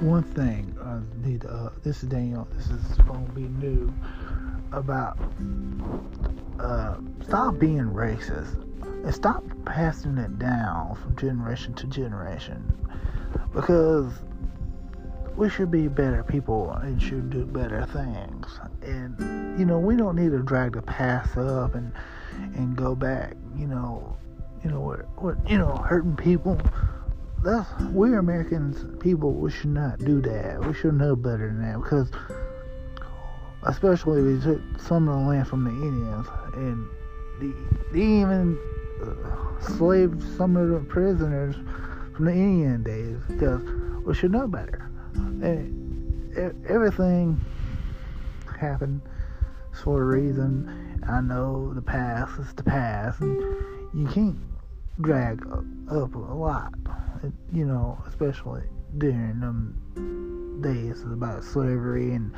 one thing I need. Uh, this is Daniel. This is to be new about. Uh, stop being racist and stop passing it down from generation to generation because we should be better people and should do better things. And you know, we don't need to drag the past up and and go back. You know, you know what what you know hurting people. That's we Americans people. We should not do that. We should know better than that because, especially we took some of the land from the Indians and the, they even uh, slaved some of the prisoners from the Indian days because we should know better. And everything happened for a reason. I know the past is the past, and you can't drag up a lot, you know, especially during them days about slavery and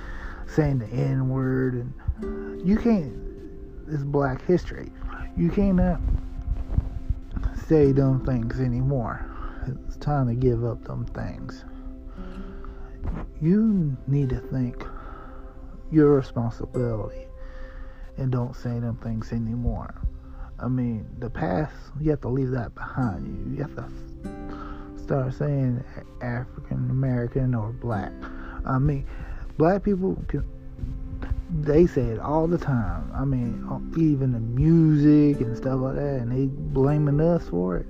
saying the N word, and you can't. It's Black History. You cannot say dumb things anymore. It's time to give up them things you need to think your responsibility and don't say them things anymore. I mean, the past, you have to leave that behind you. You have to start saying African American or black. I mean, black people can, they say it all the time. I mean, even the music and stuff like that, and they blaming us for it.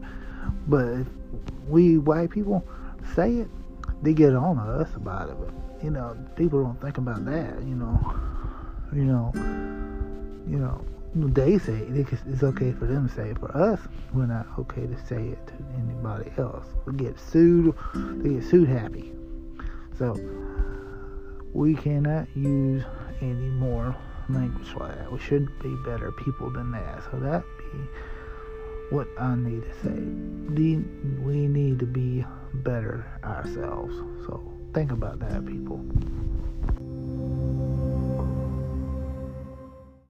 But if we white people say it, they get on us about it, but you know, people don't think about that. You know, you know, you know. They say it, it's okay for them to say it. For us, we're not okay to say it to anybody else. We get sued. They get sued happy. So we cannot use any more language like that. We should be better people than that. So that be what I need to say. We need to be better ourselves. So think about that, people.